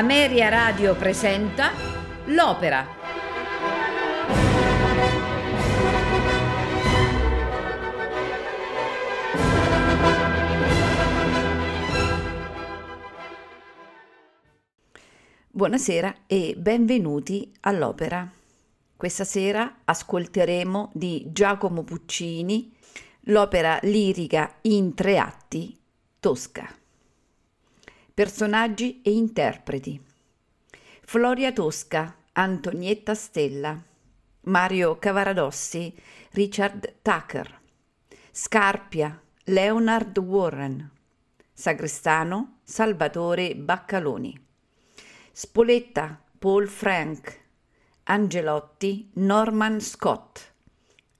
Ameria Radio presenta L'Opera. Buonasera e benvenuti all'Opera. Questa sera ascolteremo di Giacomo Puccini l'opera lirica in tre atti Tosca. Personaggi e interpreti. Floria Tosca, Antonietta Stella, Mario Cavaradossi, Richard Tucker, Scarpia, Leonard Warren, Sagrestano, Salvatore Baccaloni, Spoletta, Paul Frank, Angelotti, Norman Scott,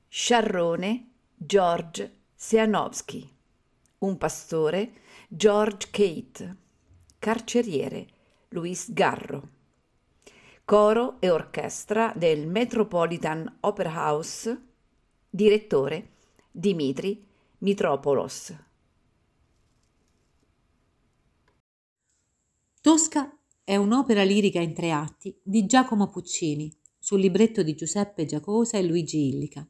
Sciarrone, George Seanowski, un pastore, George Kate, carceriere Luis Garro. Coro e orchestra del Metropolitan Opera House, direttore Dimitri Mitropoulos. Tosca è un'opera lirica in tre atti di Giacomo Puccini sul libretto di Giuseppe Giacosa e Luigi Illica.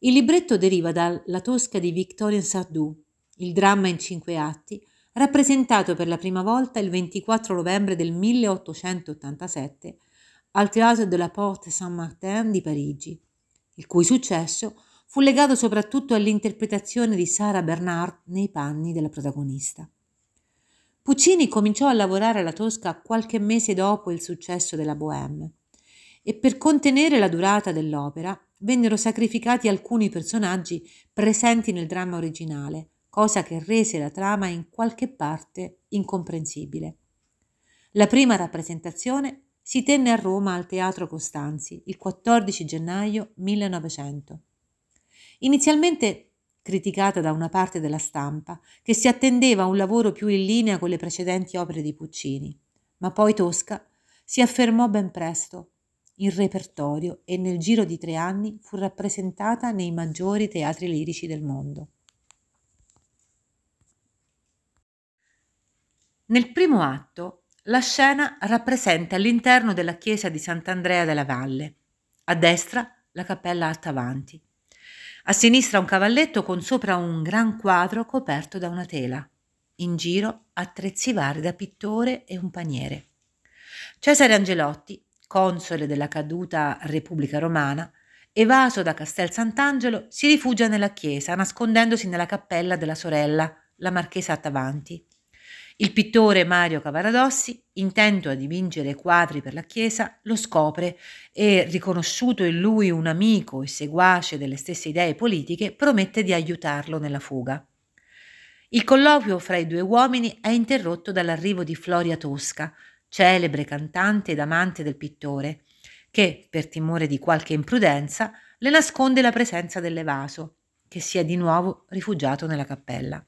Il libretto deriva dalla Tosca di Victorien Sardou, il dramma in cinque atti rappresentato per la prima volta il 24 novembre del 1887 al Théâtre de la Porte Saint-Martin di Parigi, il cui successo fu legato soprattutto all'interpretazione di Sara Bernard nei panni della protagonista. Puccini cominciò a lavorare alla Tosca qualche mese dopo il successo della Bohème e per contenere la durata dell'opera vennero sacrificati alcuni personaggi presenti nel dramma originale, cosa che rese la trama in qualche parte incomprensibile. La prima rappresentazione si tenne a Roma al Teatro Costanzi il 14 gennaio 1900. Inizialmente criticata da una parte della stampa, che si attendeva a un lavoro più in linea con le precedenti opere di Puccini, ma poi Tosca si affermò ben presto in repertorio e nel giro di tre anni fu rappresentata nei maggiori teatri lirici del mondo. Nel primo atto la scena rappresenta l'interno della chiesa di Sant'Andrea della Valle. A destra la cappella alta avanti. A sinistra un cavalletto con sopra un gran quadro coperto da una tela. In giro attrezzi vari da pittore e un paniere. Cesare Angelotti, console della caduta Repubblica Romana, evaso da Castel Sant'Angelo, si rifugia nella chiesa, nascondendosi nella cappella della sorella, la marchesa Attavanti. Il pittore Mario Cavaradossi, intento a dipingere quadri per la chiesa, lo scopre e, riconosciuto in lui un amico e seguace delle stesse idee politiche, promette di aiutarlo nella fuga. Il colloquio fra i due uomini è interrotto dall'arrivo di Floria Tosca, celebre cantante ed amante del pittore, che, per timore di qualche imprudenza, le nasconde la presenza dell'evaso, che si è di nuovo rifugiato nella cappella.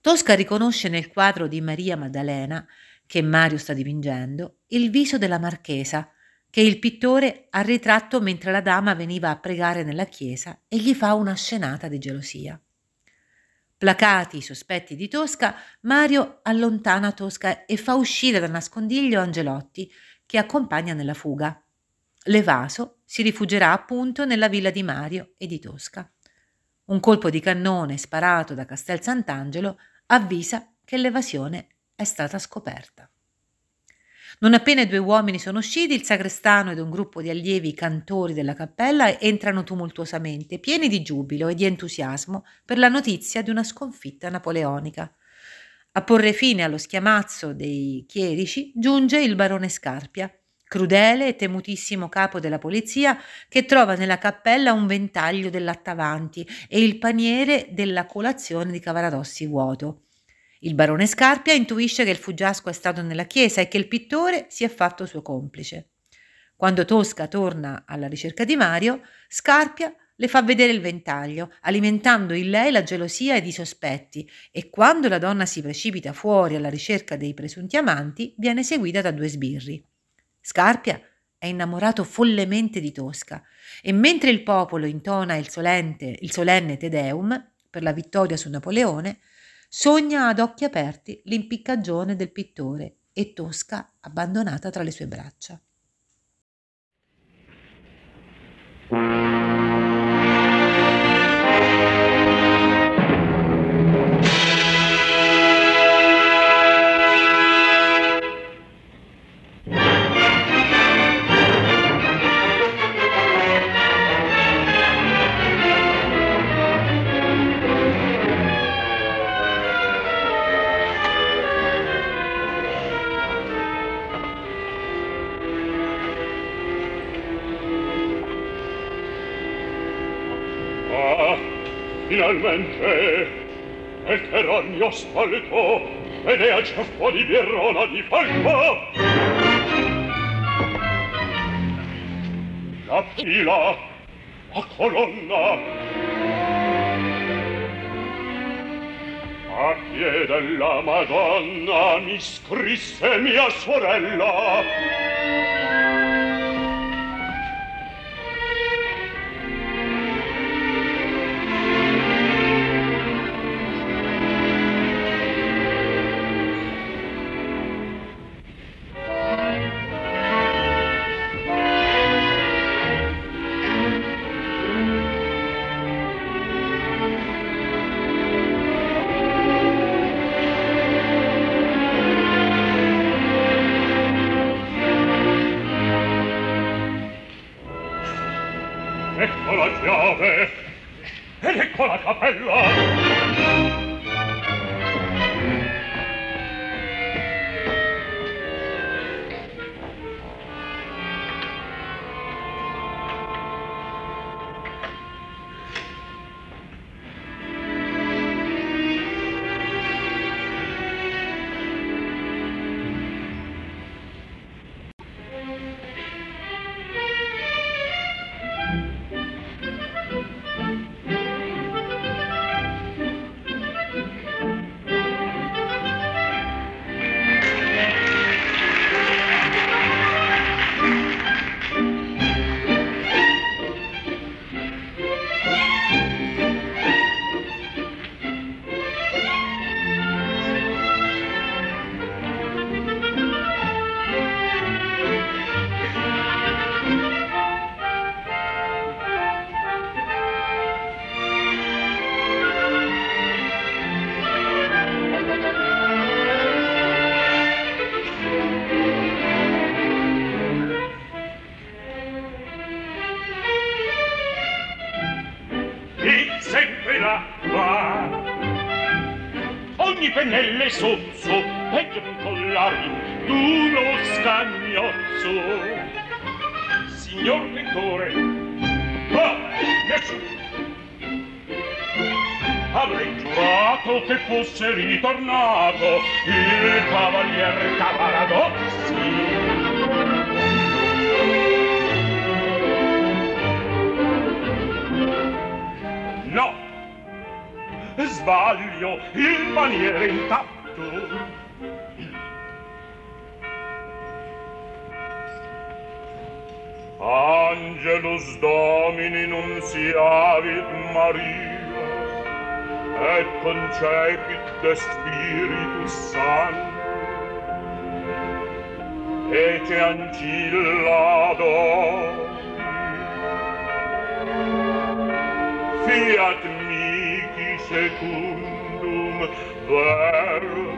Tosca riconosce nel quadro di Maria Maddalena, che Mario sta dipingendo, il viso della marchesa, che il pittore ha ritratto mentre la dama veniva a pregare nella chiesa e gli fa una scenata di gelosia. Placati i sospetti di Tosca, Mario allontana Tosca e fa uscire dal nascondiglio Angelotti, che accompagna nella fuga. L'evaso si rifugierà appunto nella villa di Mario e di Tosca. Un colpo di cannone sparato da Castel Sant'Angelo avvisa che l'evasione è stata scoperta. Non appena i due uomini sono usciti, il sagrestano ed un gruppo di allievi cantori della cappella entrano tumultuosamente, pieni di giubilo e di entusiasmo per la notizia di una sconfitta napoleonica. A porre fine allo schiamazzo dei chierici giunge il barone Scarpia, crudele e temutissimo capo della polizia, che trova nella cappella un ventaglio dell'attavanti e il paniere della colazione di Cavaradossi vuoto. Il barone Scarpia intuisce che il fuggiasco è stato nella chiesa e che il pittore si è fatto suo complice. Quando Tosca torna alla ricerca di Mario, Scarpia le fa vedere il ventaglio, alimentando in lei la gelosia ed i sospetti, e quando la donna si precipita fuori alla ricerca dei presunti amanti, viene seguita da due sbirri. Scarpia è innamorato follemente di Tosca e mentre il popolo intona il, solente, il solenne Te Deum per la vittoria su Napoleone, sogna ad occhi aperti l'impiccagione del pittore e Tosca abbandonata tra le sue braccia. realmente e Teronio spalto ed è al ceffo di Birrona di Falco. La fila a colonna. A piede la Madonna mi scrisse mia sorella. Agnus Domini nunciavit Maria, et concepit de Spiritus Sanctus, et ancilla do fiat mihi secundum verbum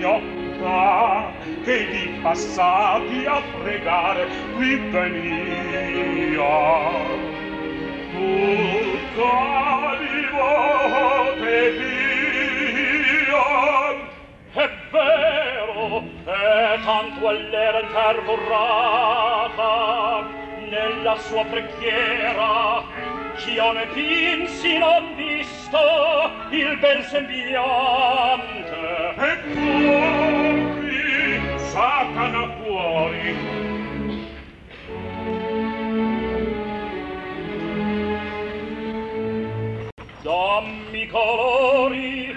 ghignotta che di passati a pregare qui venia tutta di vote Dio è vero e tanto all'era intervorrata nella sua preghiera Chione fin si non visto il bel sembiante e corri satana fuori dammi colori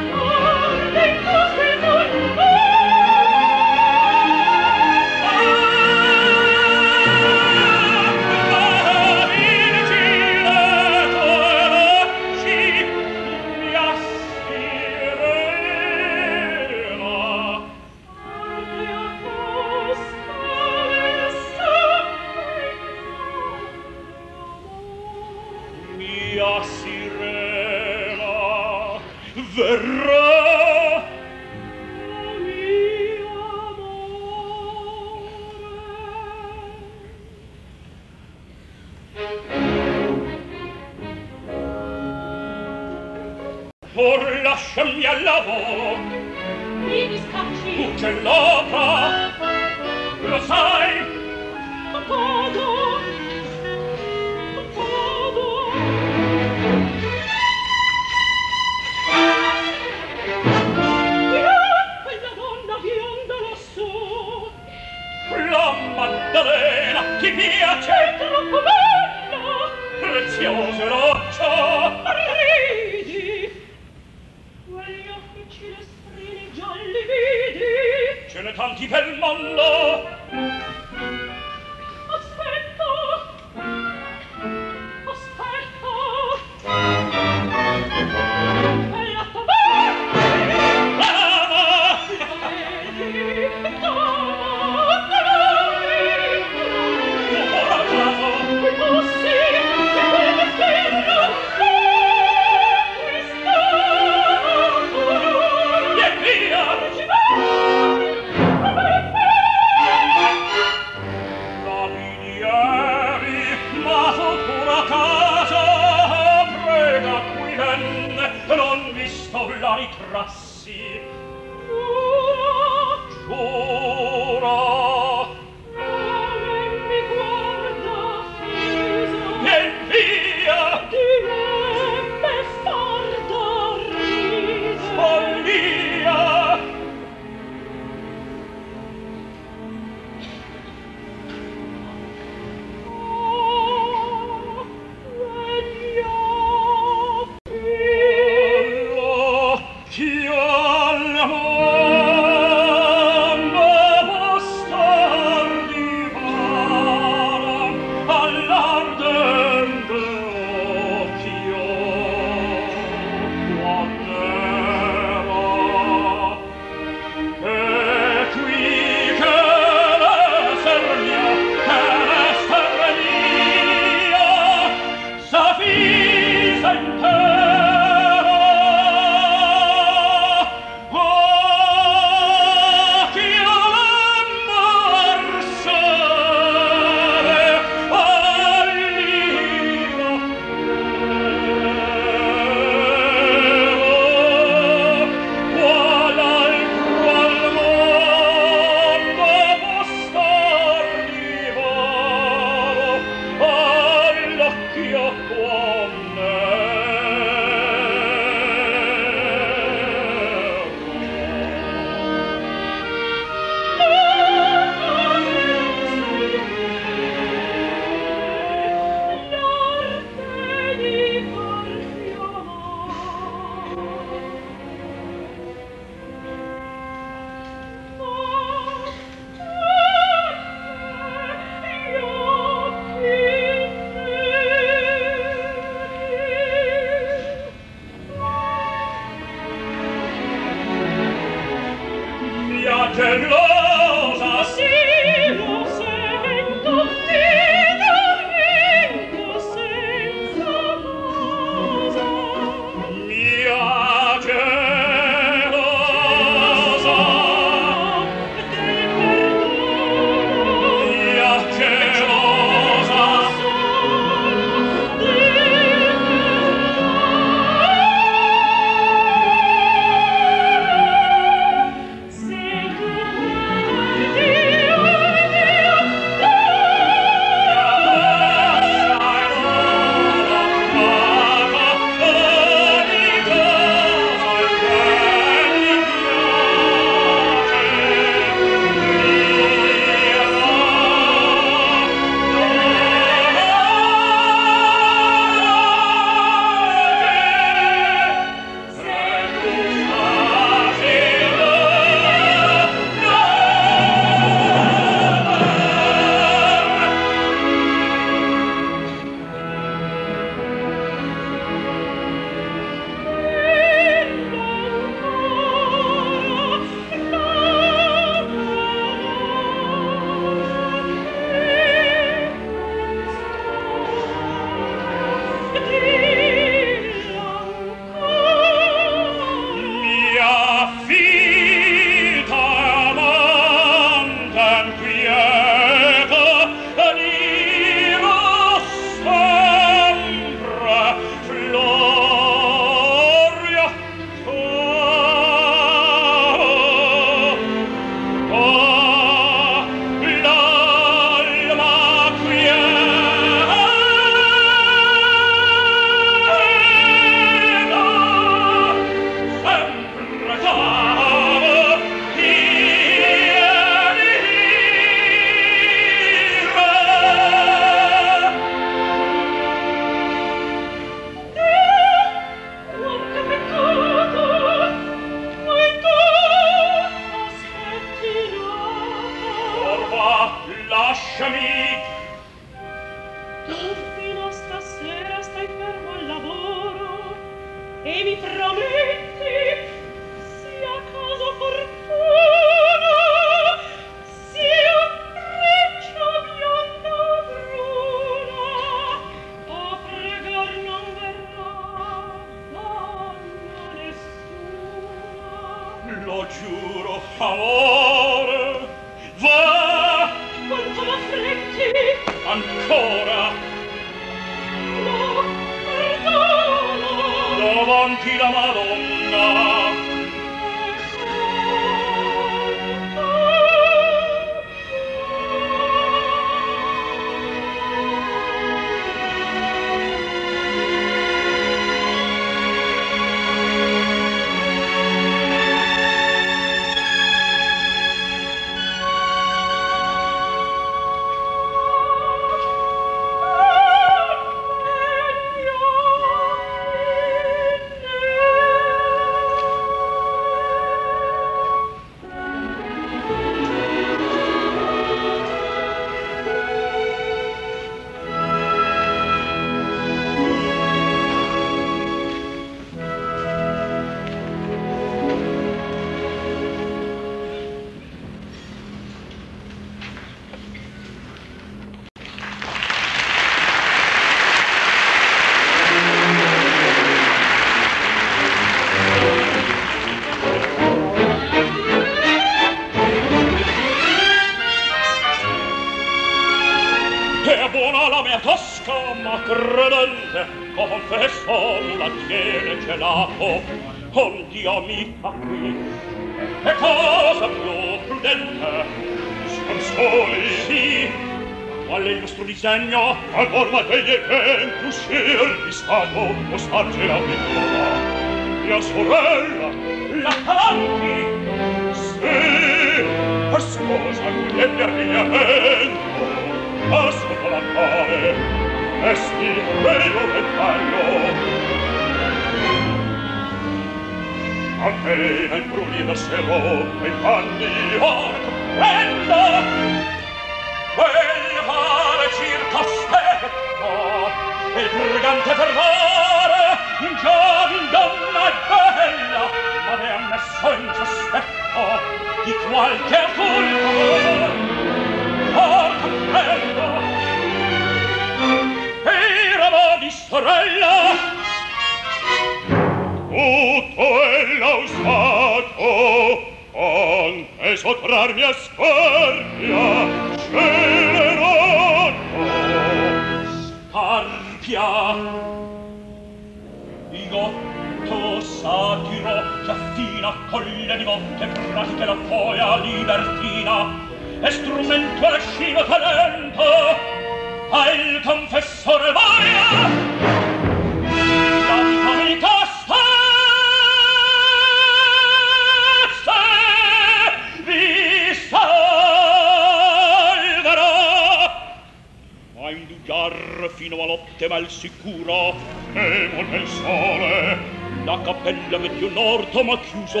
Gar fino a notte mal sicuro Nemo nel sole. La cappella metti un orto ma chiuso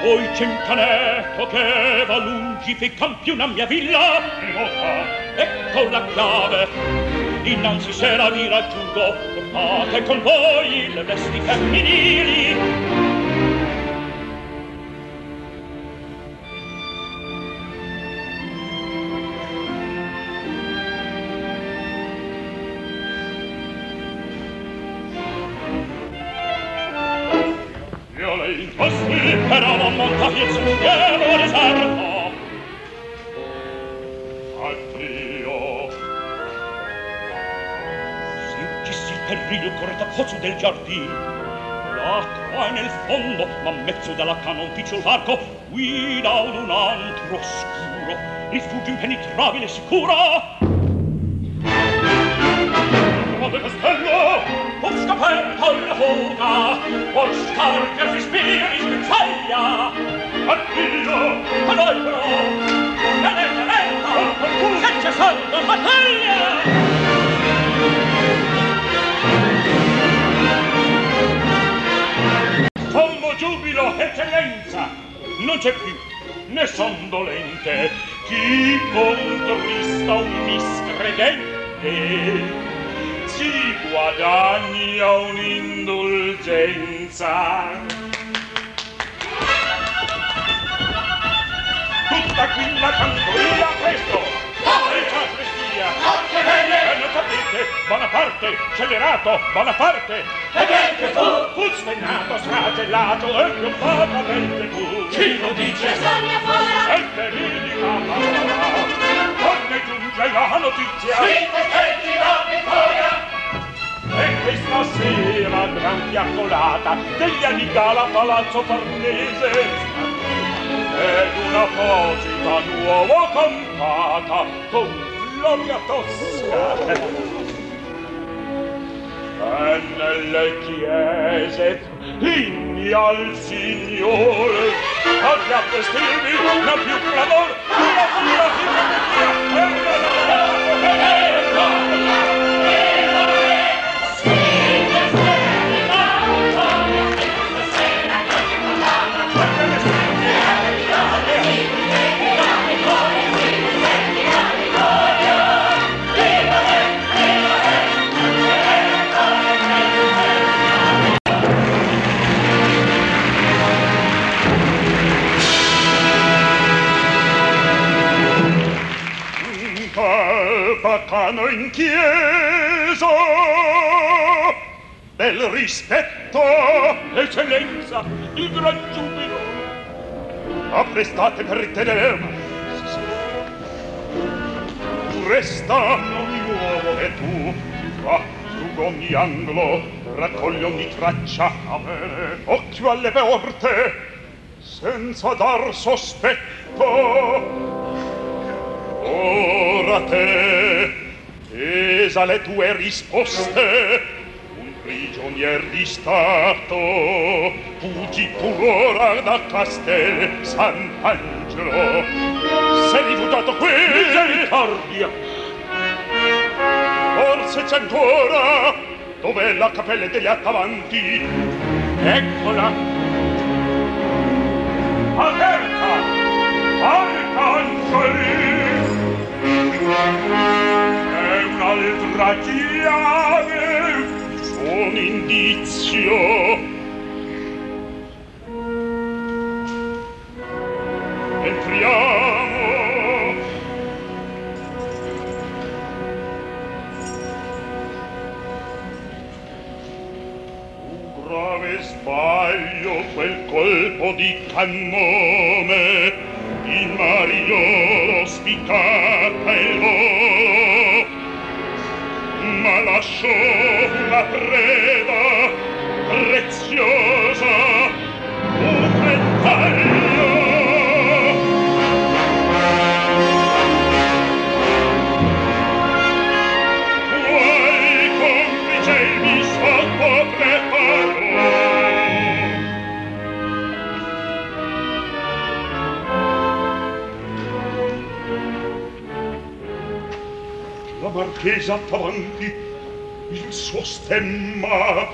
Poi c'è un canetto che va lungi Fi campi una mia villa. Ecco la chiave Innanzi sera vi raggiungo. Portate con voi le vesti femminili il cortacozzo del giardino. L'acqua è nel fondo, ma mezzo dalla canna un piccolo varco guida ad un antro oscuro, rifugio impenetrabile e sicuro. Grande castello, può scappare per la fuga, può scappare per si spira in spezzaia giubilo, eccellenza! Non c'è più, né son dolente, chi contrista un miscredente si guadagna un'indulgenza. Tutta qui la cantoria, presto! Dai, sacrestia! Anche bene! E non capite? Bonaparte, scellerato, Bonaparte! E ben che fu! Fu svennato, sfragellato e piombatamente fu! Chi lo dice? Bisogna fora! E veridica parola! Donne giunge la notizia! Sì, festetti la vittoria! E questa sera gran fiaccolata degli anni gala palazzo farnese ed una posita nuova cantata con Gloria Tosca. E nelle chiese inni al Signore abbia vestirvi la più clamor la più clamor la più clamor la più clamor patano in chiesa. Del rispetto eccellenza il gran giubilo. Apprestate per tenerma. Tu resta ogni uomo e tu va lungo ogni angolo raccogli ogni traccia. A bene occhio alle porte senza dar sospetto. Ora te, tesa le tue risposte, un prigionier di Stato, fuggi pur da Castel Sant'Angelo. Sei rifugiato qui! Misericordia! Forse c'è ancora, dov'è la cappella degli attavanti? Eccola! Aperta! la chiave un indizio. Entriamo. Un grave sbaglio quel colpo di cannone. già pronti il suo stemma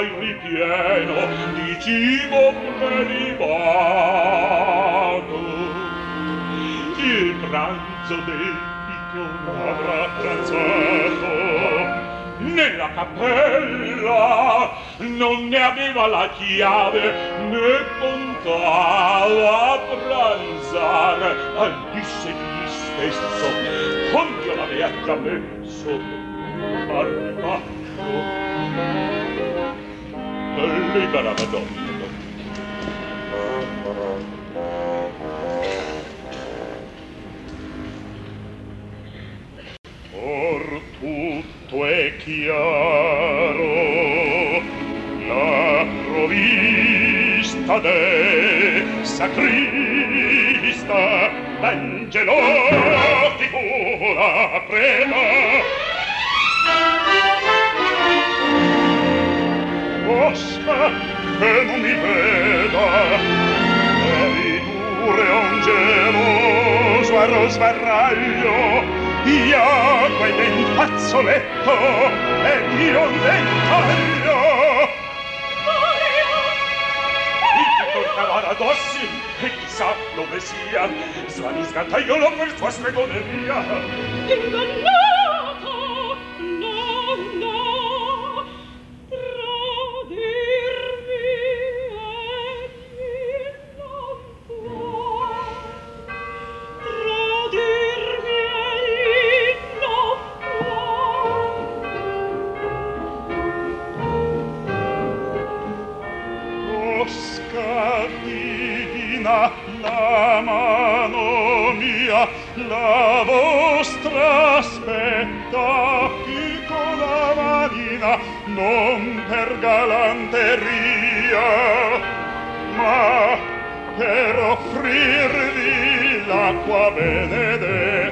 mai ripieno di cibo prelibato. Il pranzo del piccolo avrà pranzato, nella cappella non ne aveva la chiave né contava a pranzare al disse di stesso quando l'aveva già messo al pacco libera Madonna. Or tutto è chiaro, la provvista de sacrista, l'angelo figura prema, fazzoletto e tiro ventaglio Cavara d'ossi, e chissà dove sia, svanisca tagliolo per tua stregoneria. Ingannato! mia, la mano mia, la vostra aspetta piccola manina, non per galanteria, ma per offrirvi l'acqua benedetta.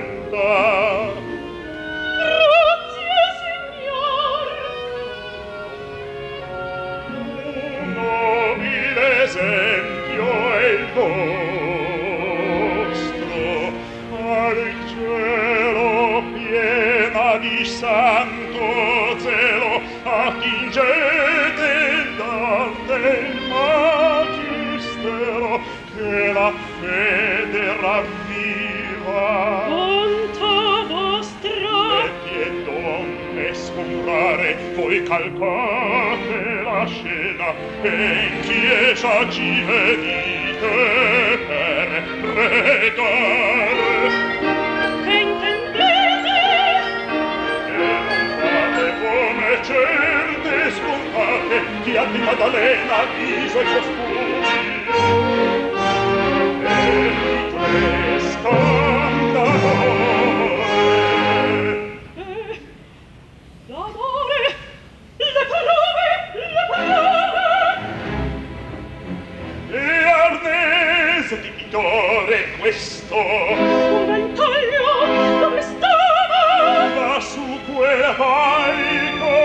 voi calcate la scena e in chiesa ci venite per pregare. Che intendete? E non fate come certe scontate chi ha di Maddalena viso e costucci. E di questa vittore questo un ventaglio dove stava va su quel palco.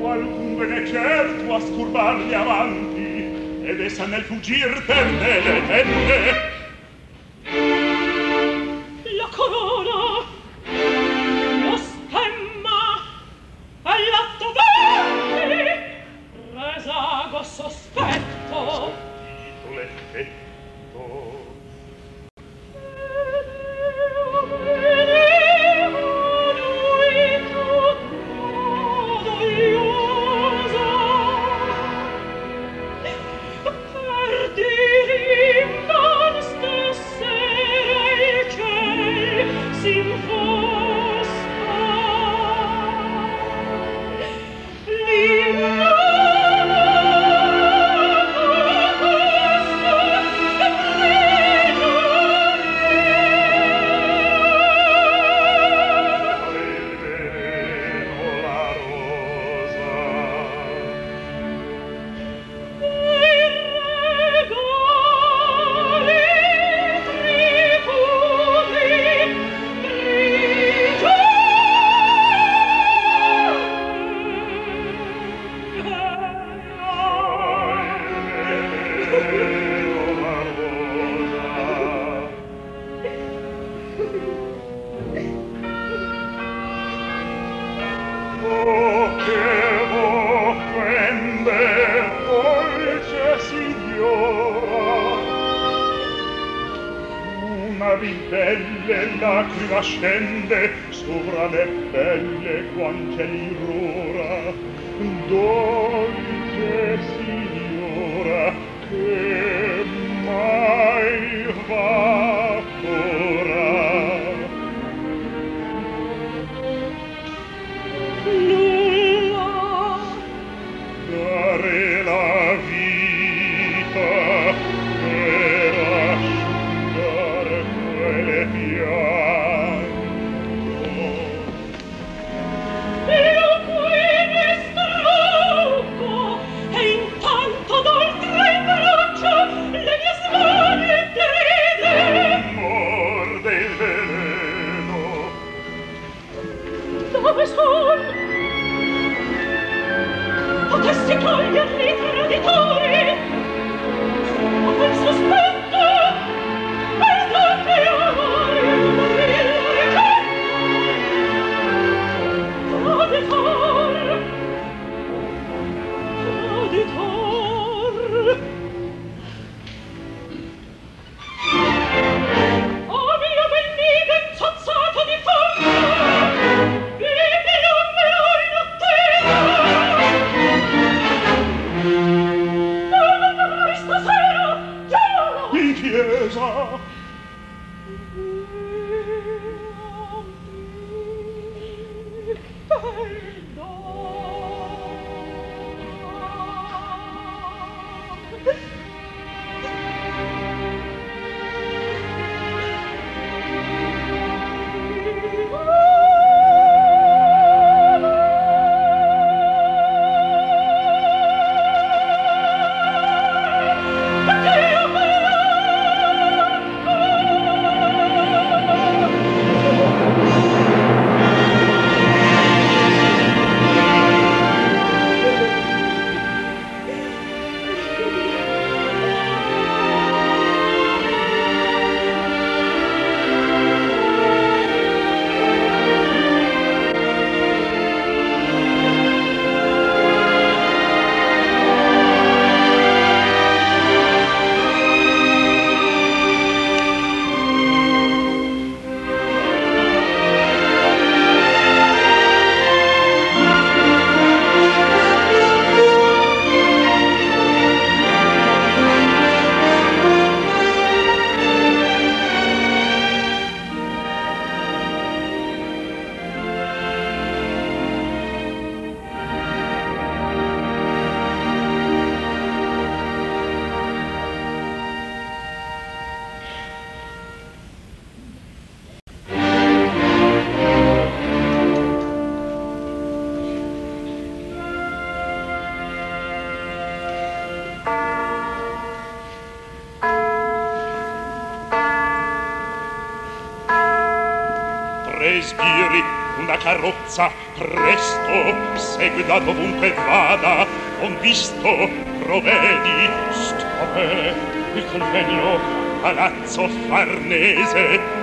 Qualcun vene certo a scurvargli avanti ed essa nel fuggir perde le tende. dovunque vada con visto provedi sta il convegno palazzo farnese.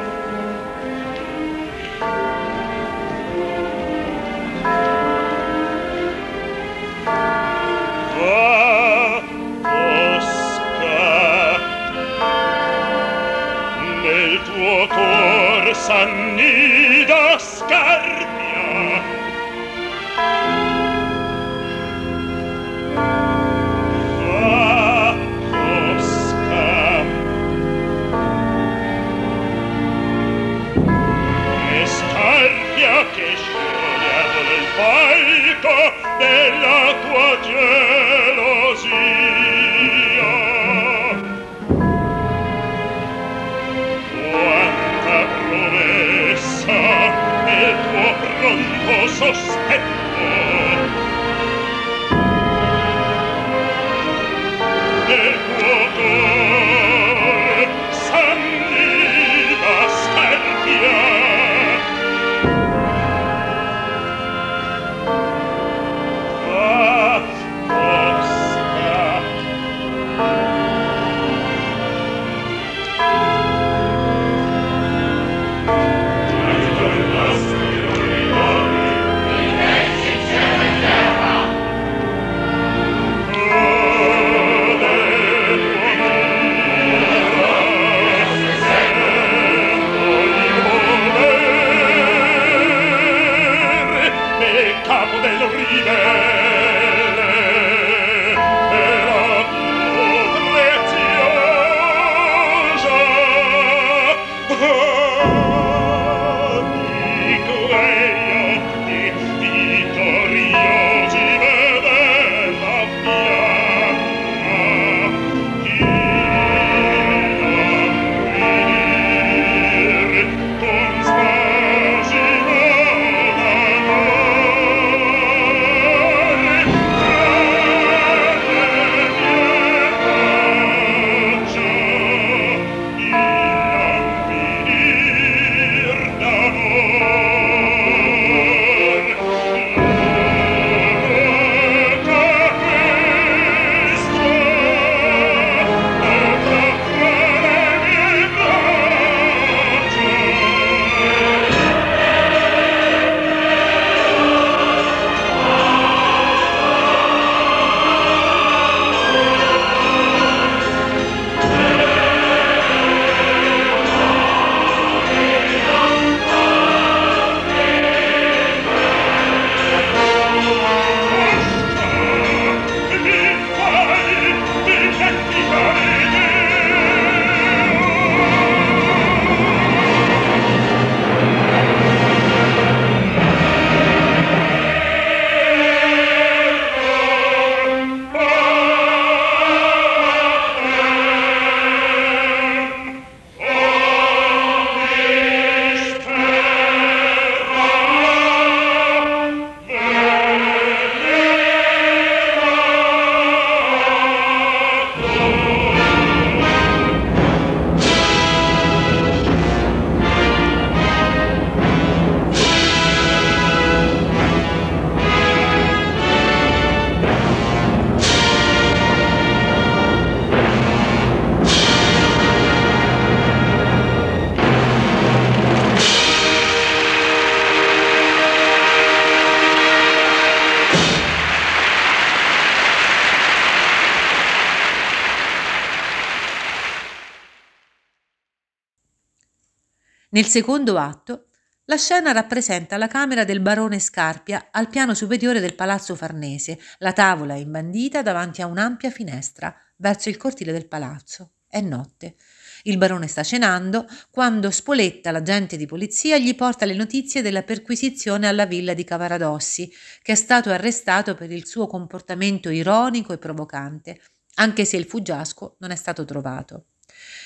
Nel secondo atto, la scena rappresenta la camera del barone Scarpia al piano superiore del palazzo Farnese. La tavola è imbandita davanti a un'ampia finestra verso il cortile del palazzo. È notte. Il barone sta cenando quando Spoletta, l'agente di polizia, gli porta le notizie della perquisizione alla villa di Cavaradossi, che è stato arrestato per il suo comportamento ironico e provocante, anche se il fuggiasco non è stato trovato.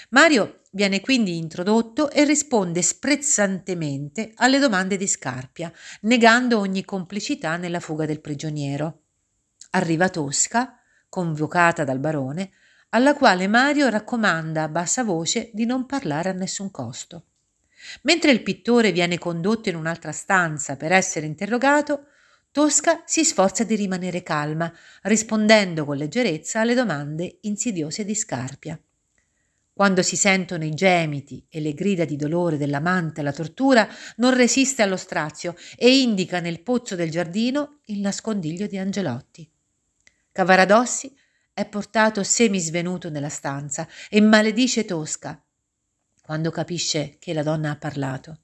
Mario viene quindi introdotto e risponde sprezzantemente alle domande di Scarpia, negando ogni complicità nella fuga del prigioniero. Arriva Tosca, convocata dal barone, alla quale Mario raccomanda a bassa voce di non parlare a nessun costo. Mentre il pittore viene condotto in un'altra stanza per essere interrogato, Tosca si sforza di rimanere calma, rispondendo con leggerezza alle domande insidiose di Scarpia. Quando si sentono i gemiti e le grida di dolore dell'amante alla tortura, non resiste allo strazio e indica nel pozzo del giardino il nascondiglio di Angelotti. Cavaradossi è portato semisvenuto nella stanza e maledice Tosca quando capisce che la donna ha parlato.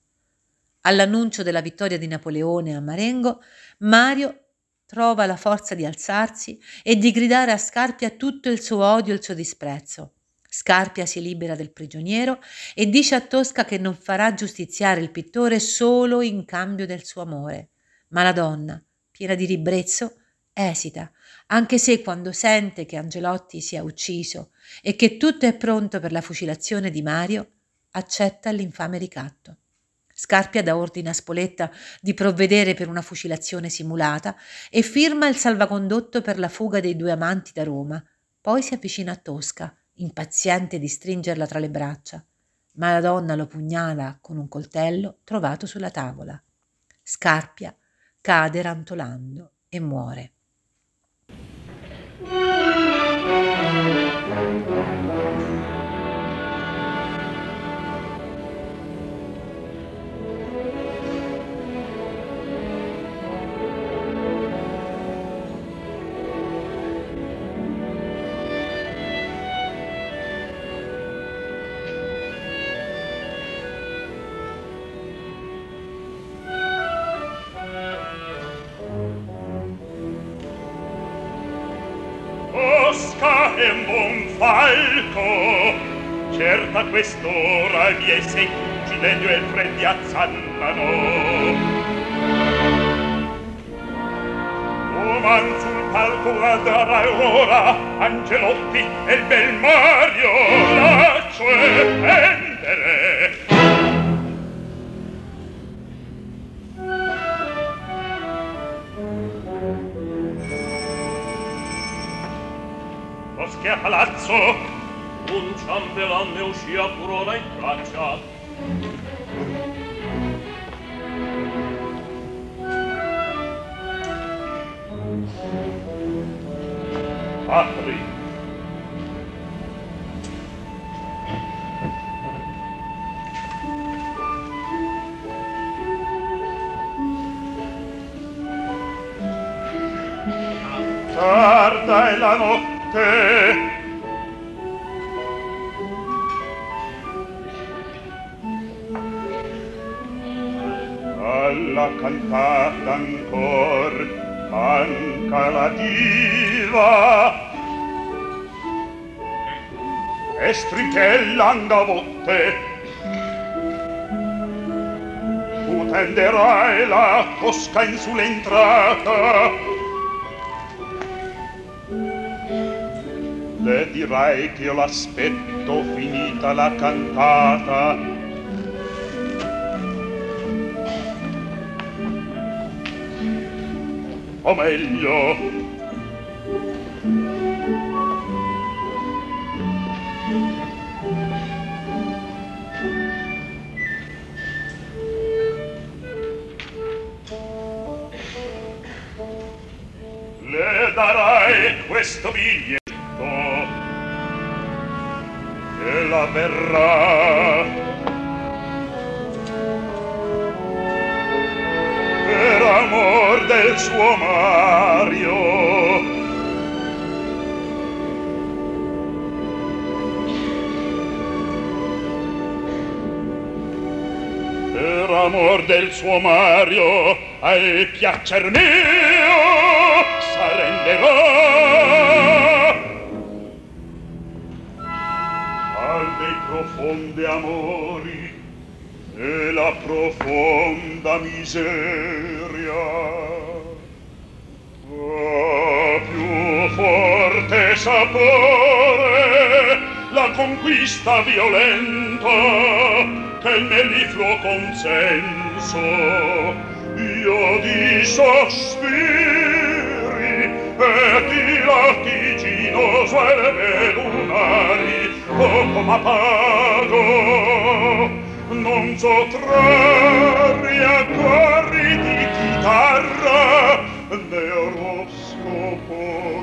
All'annuncio della vittoria di Napoleone a Marengo, Mario trova la forza di alzarsi e di gridare a Scarpia tutto il suo odio e il suo disprezzo. Scarpia si libera del prigioniero e dice a Tosca che non farà giustiziare il pittore solo in cambio del suo amore. Ma la donna, piena di ribrezzo, esita, anche se quando sente che Angelotti sia ucciso e che tutto è pronto per la fucilazione di Mario, accetta l'infame ricatto. Scarpia dà ordine a Spoletta di provvedere per una fucilazione simulata e firma il salvacondotto per la fuga dei due amanti da Roma. Poi si avvicina a Tosca impaziente di stringerla tra le braccia, ma la donna lo pugnala con un coltello trovato sulla tavola. Scarpia cade rantolando e muore. Certa quest'ora i miei segugi degno e freddi azzannano Oman sul palco guarderà ora Angelotti e il bel Mario Laccio e pendere che a palazzo un ciambelan ne uscia furora in traccia. Apri. Tarda è la notte, l'ha cantata ancor manca la diva. E strichella angavotte tu tenderai la tosca in sull'entrata le dirai che io l'aspetto finita la cantata. O meglio. Le darai questo biglietto la verrà per amor del suo Mario. Per amor del suo Mario al piacer mio s'arrenderò al dei profondi amori e la profonda miseria. sapore la conquista violenta che nel rifluo consenso. Io di sospiri e di latiginoso erbe lunari poco ma pago. Non so trarri a cuori di chitarra né oroscopo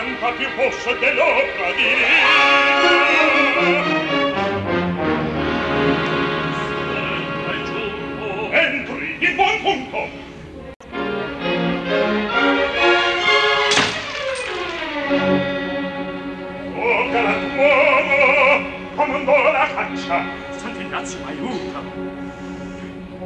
bianca più fosse dell'opera divina. Entri, di buon punto! comandò la caccia. Sant'Ignazio, aiutami.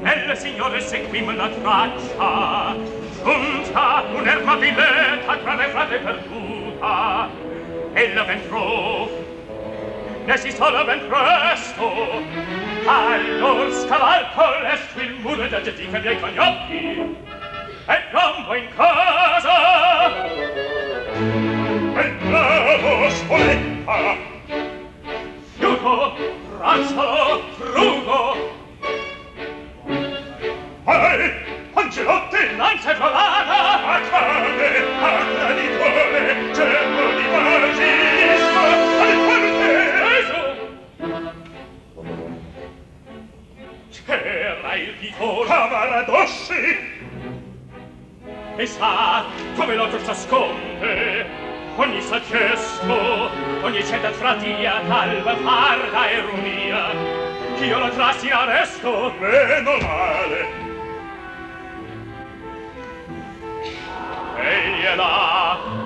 Elle signore, seguim la traccia. Giunta un'erma vileta tra le frate perdute fa ella ventrò ne si sola ben presto allor scavalco lesto il muro da getti che miei con gli occhi e rombo in casa. E bravo spoletta. Fiuto, razzolo frugo Hey! Lancelotte, lancia giovana, accade, parla di cuore, cerco di vagisco, al quartiere. C'era il piccolo Cavaradossi, e sa come l'occhio s'asconde, ogni saccesso, ogni cetta fratia, talva, farda e rumia, ch'io la trassi arresto, meno male, 哎呀啦！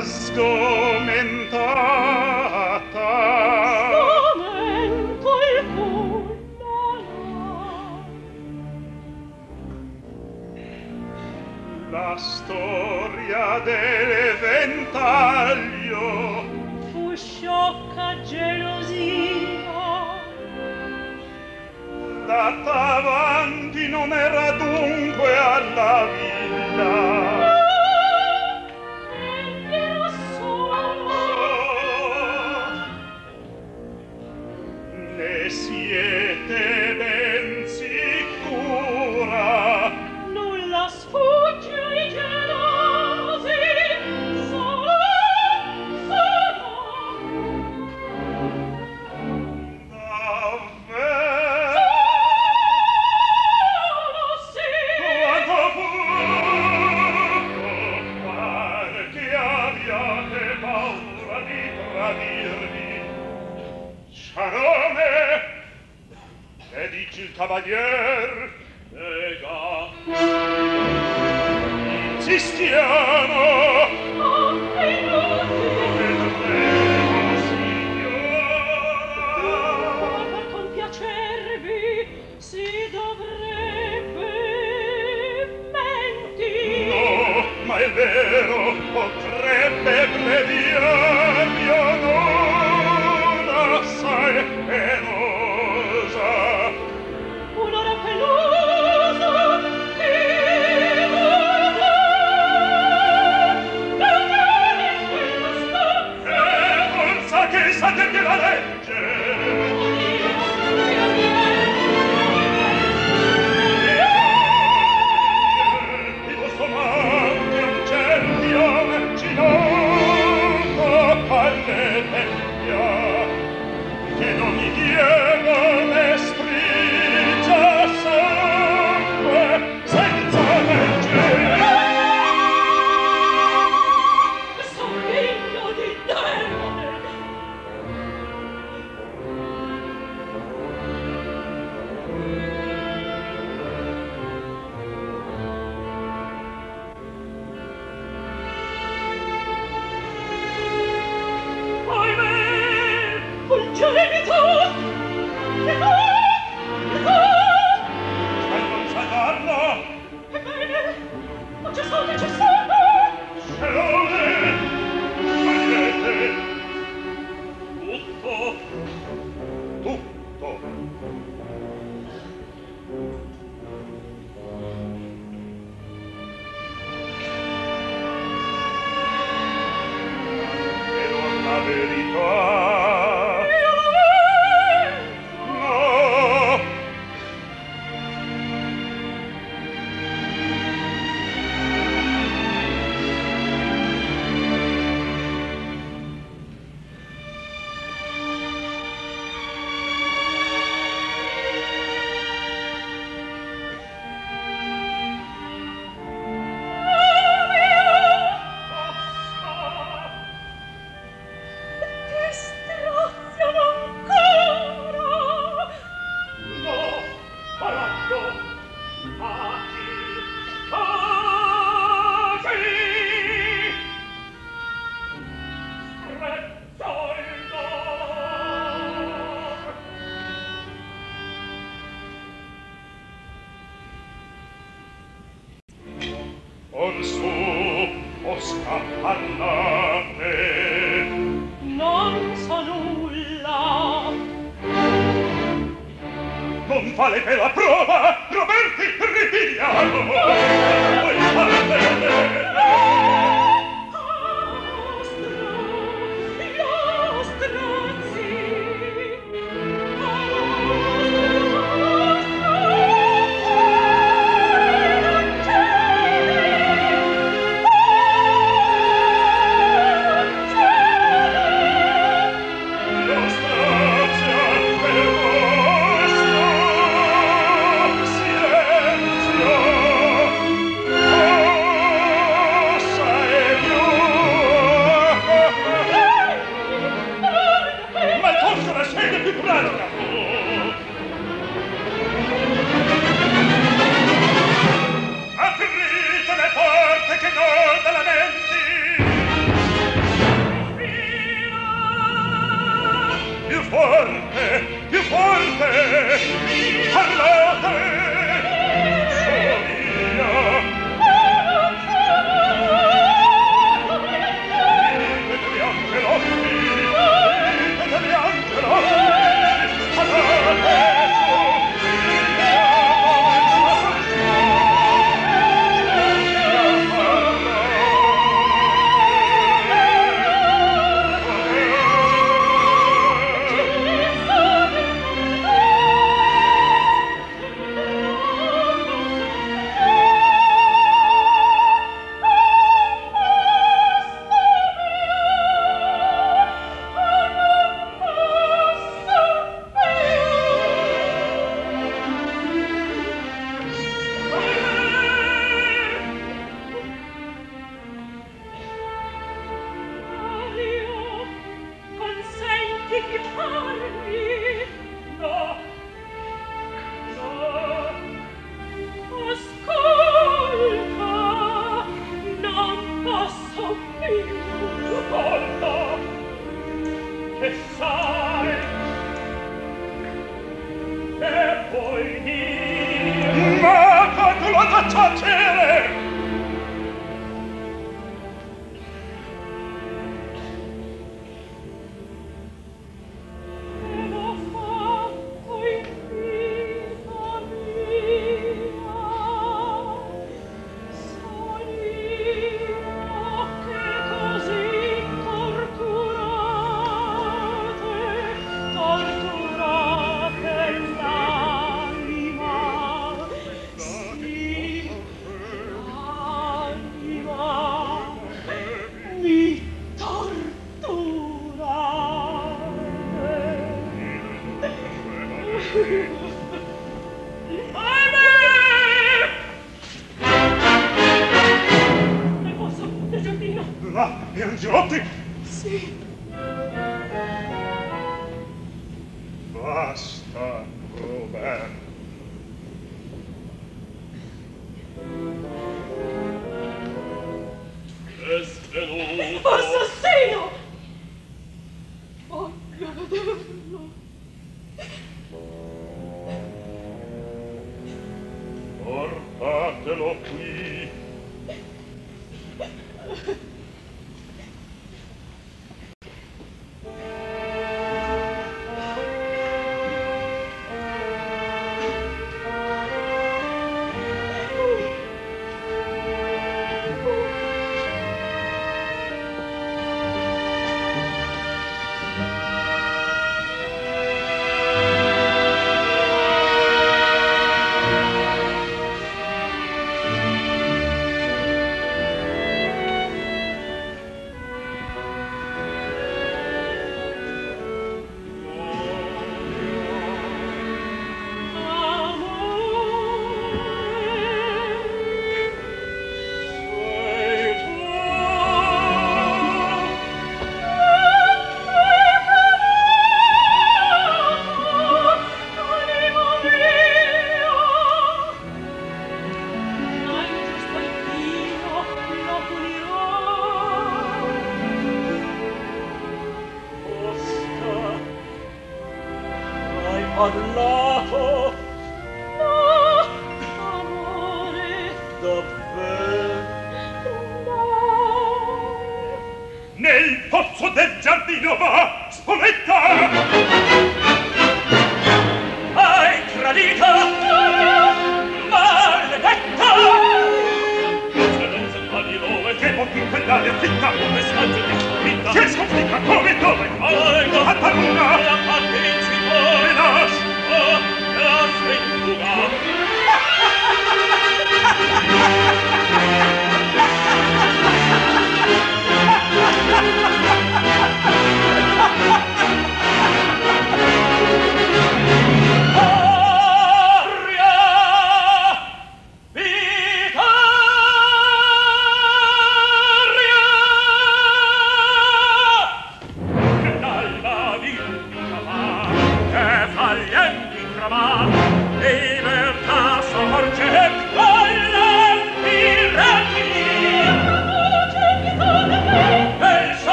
casco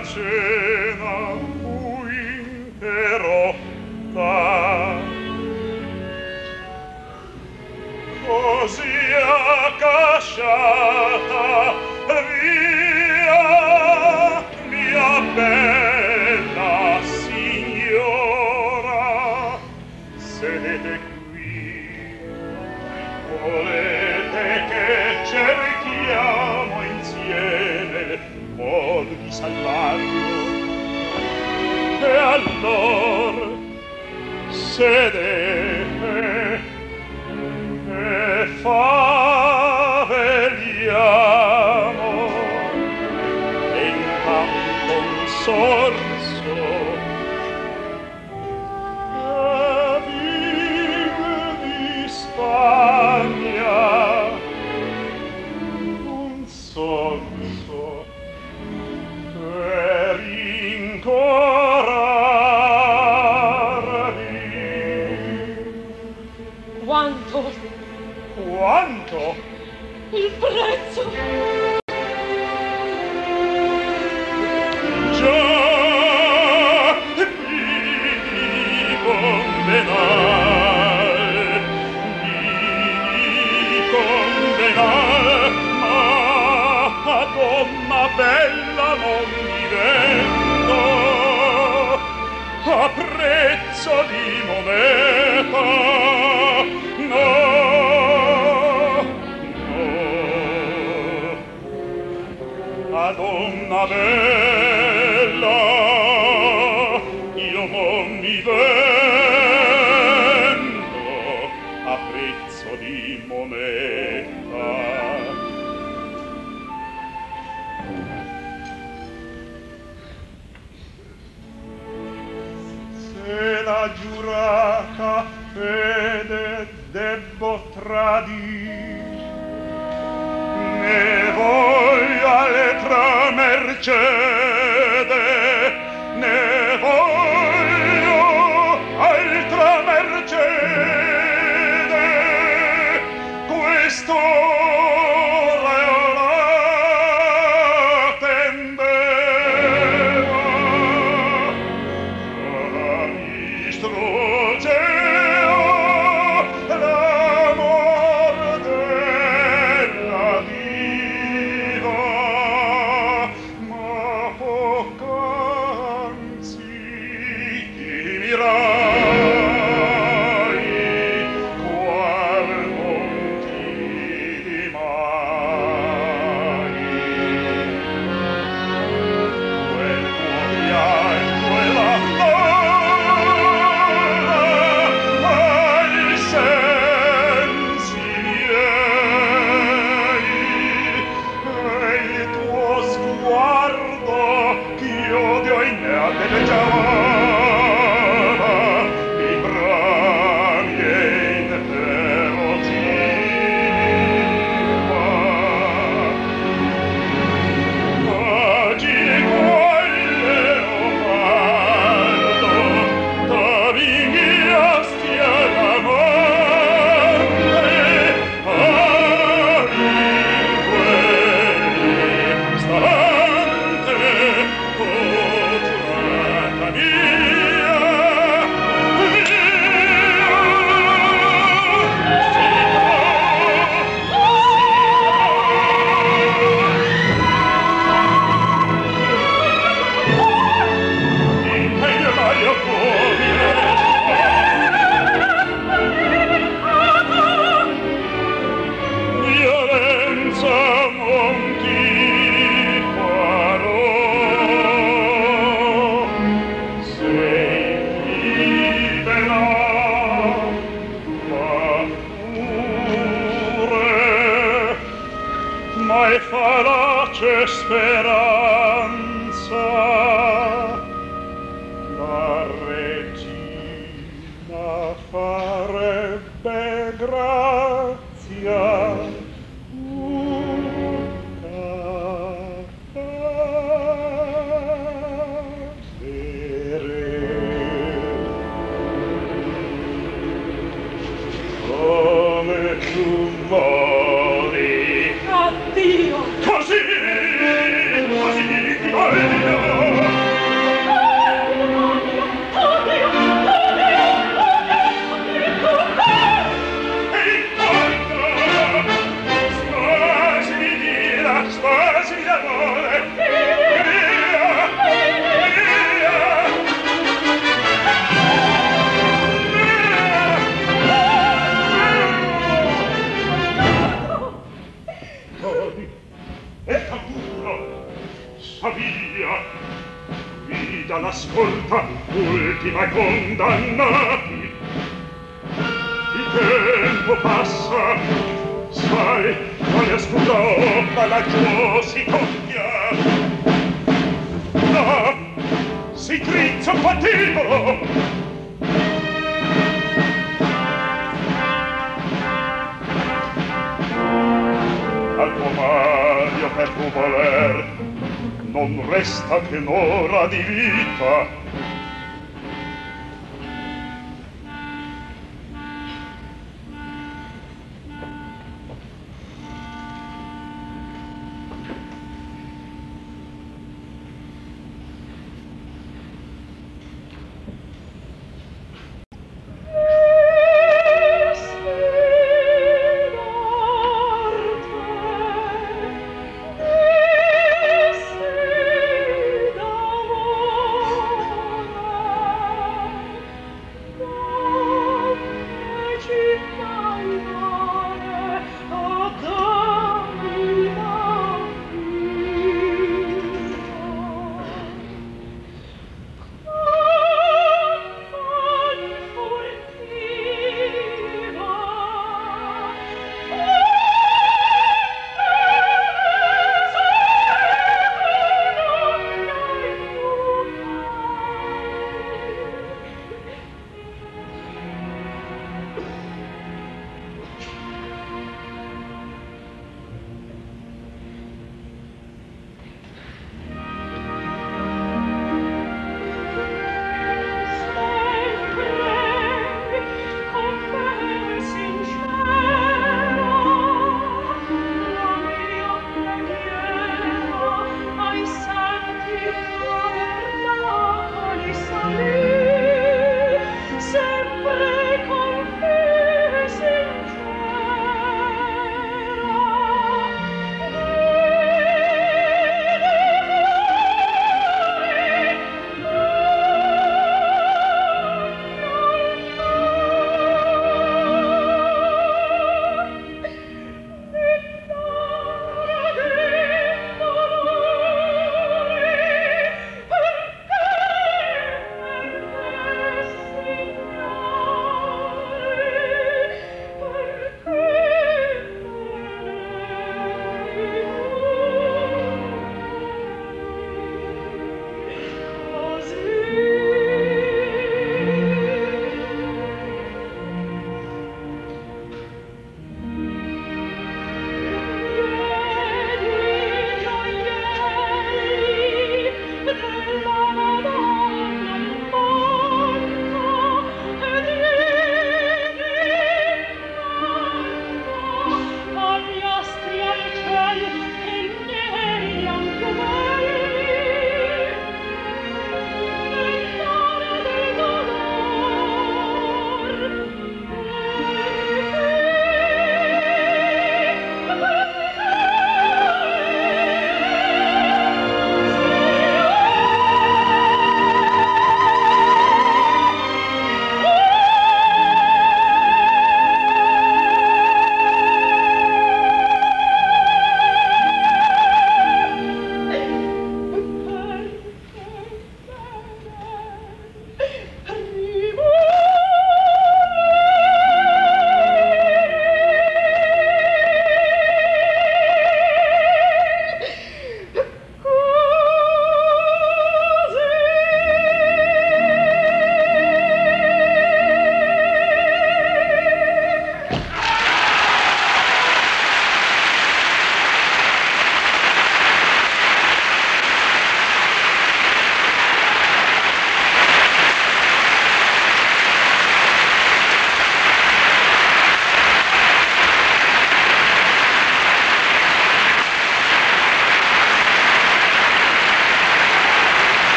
piace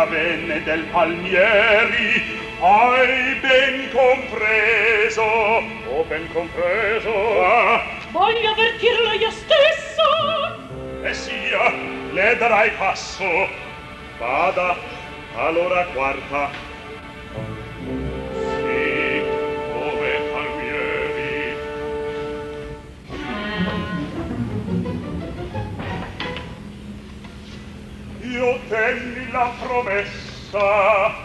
avvenne del Palmieri hai ben compreso ho ben compreso. Ah. voglio avvertirlo io stesso. E sia le darai passo. Vada allora quarta promessa.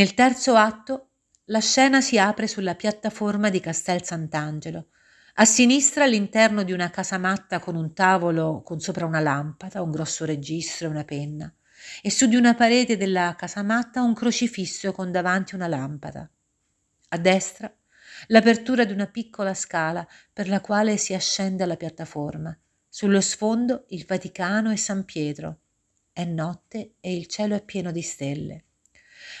Nel terzo atto la scena si apre sulla piattaforma di Castel Sant'Angelo. A sinistra l'interno di una casamatta con un tavolo con sopra una lampada, un grosso registro e una penna. E su di una parete della casamatta un crocifisso con davanti una lampada. A destra l'apertura di una piccola scala per la quale si ascende alla piattaforma. Sullo sfondo il Vaticano e San Pietro. È notte e il cielo è pieno di stelle.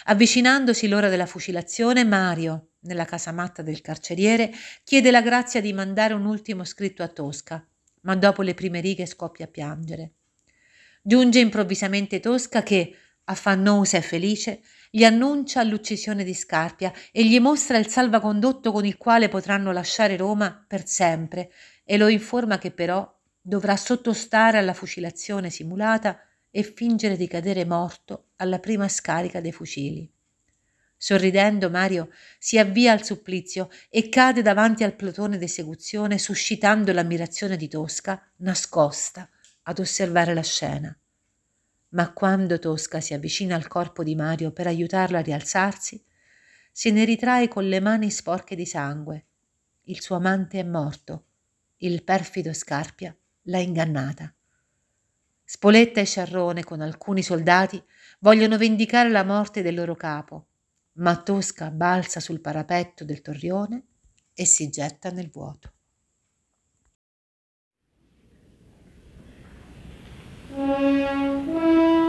Avvicinandosi l'ora della fucilazione, Mario, nella casamatta del carceriere, chiede la grazia di mandare un ultimo scritto a Tosca, ma dopo le prime righe scoppia a piangere. Giunge improvvisamente Tosca che, affannosa e felice, gli annuncia l'uccisione di Scarpia e gli mostra il salvacondotto con il quale potranno lasciare Roma per sempre e lo informa che però dovrà sottostare alla fucilazione simulata e fingere di cadere morto alla prima scarica dei fucili. Sorridendo, Mario si avvia al supplizio e cade davanti al plotone d'esecuzione, suscitando l'ammirazione di Tosca, nascosta, ad osservare la scena. Ma quando Tosca si avvicina al corpo di Mario per aiutarlo a rialzarsi, se ne ritrae con le mani sporche di sangue. Il suo amante è morto. Il perfido Scarpia l'ha ingannata. Spoletta e Sciarrone con alcuni soldati vogliono vendicare la morte del loro capo, ma Tosca balza sul parapetto del torrione e si getta nel vuoto. Mm-hmm.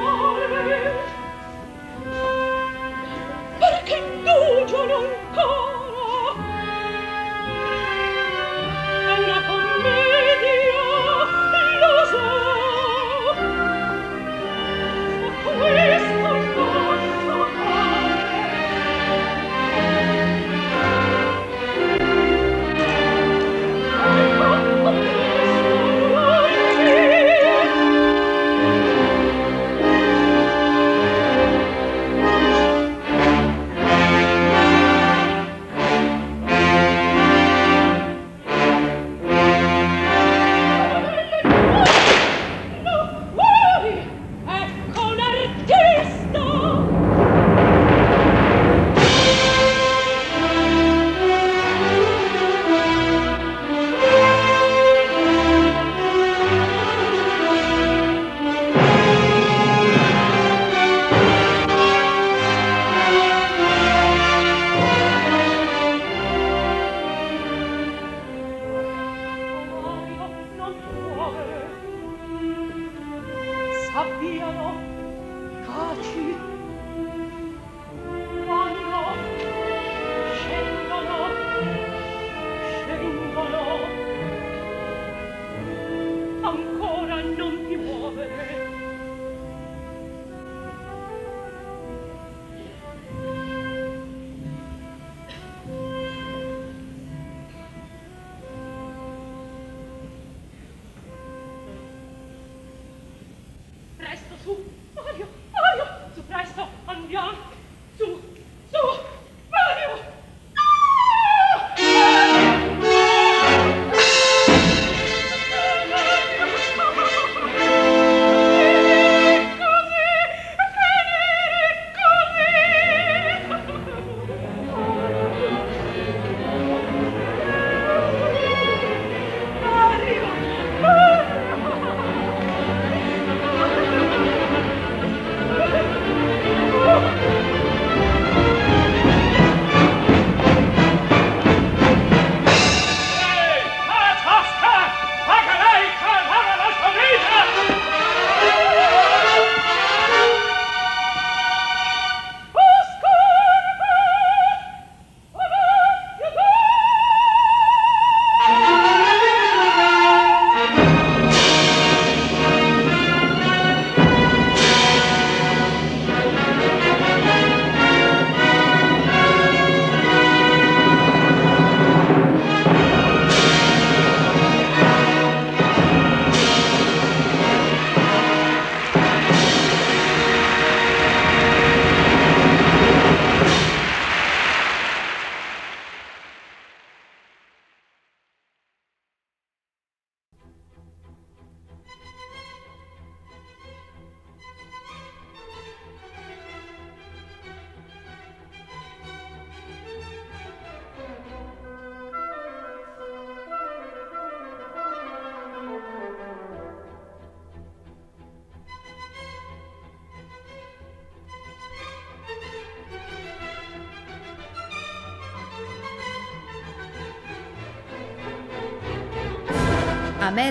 male perché non ancora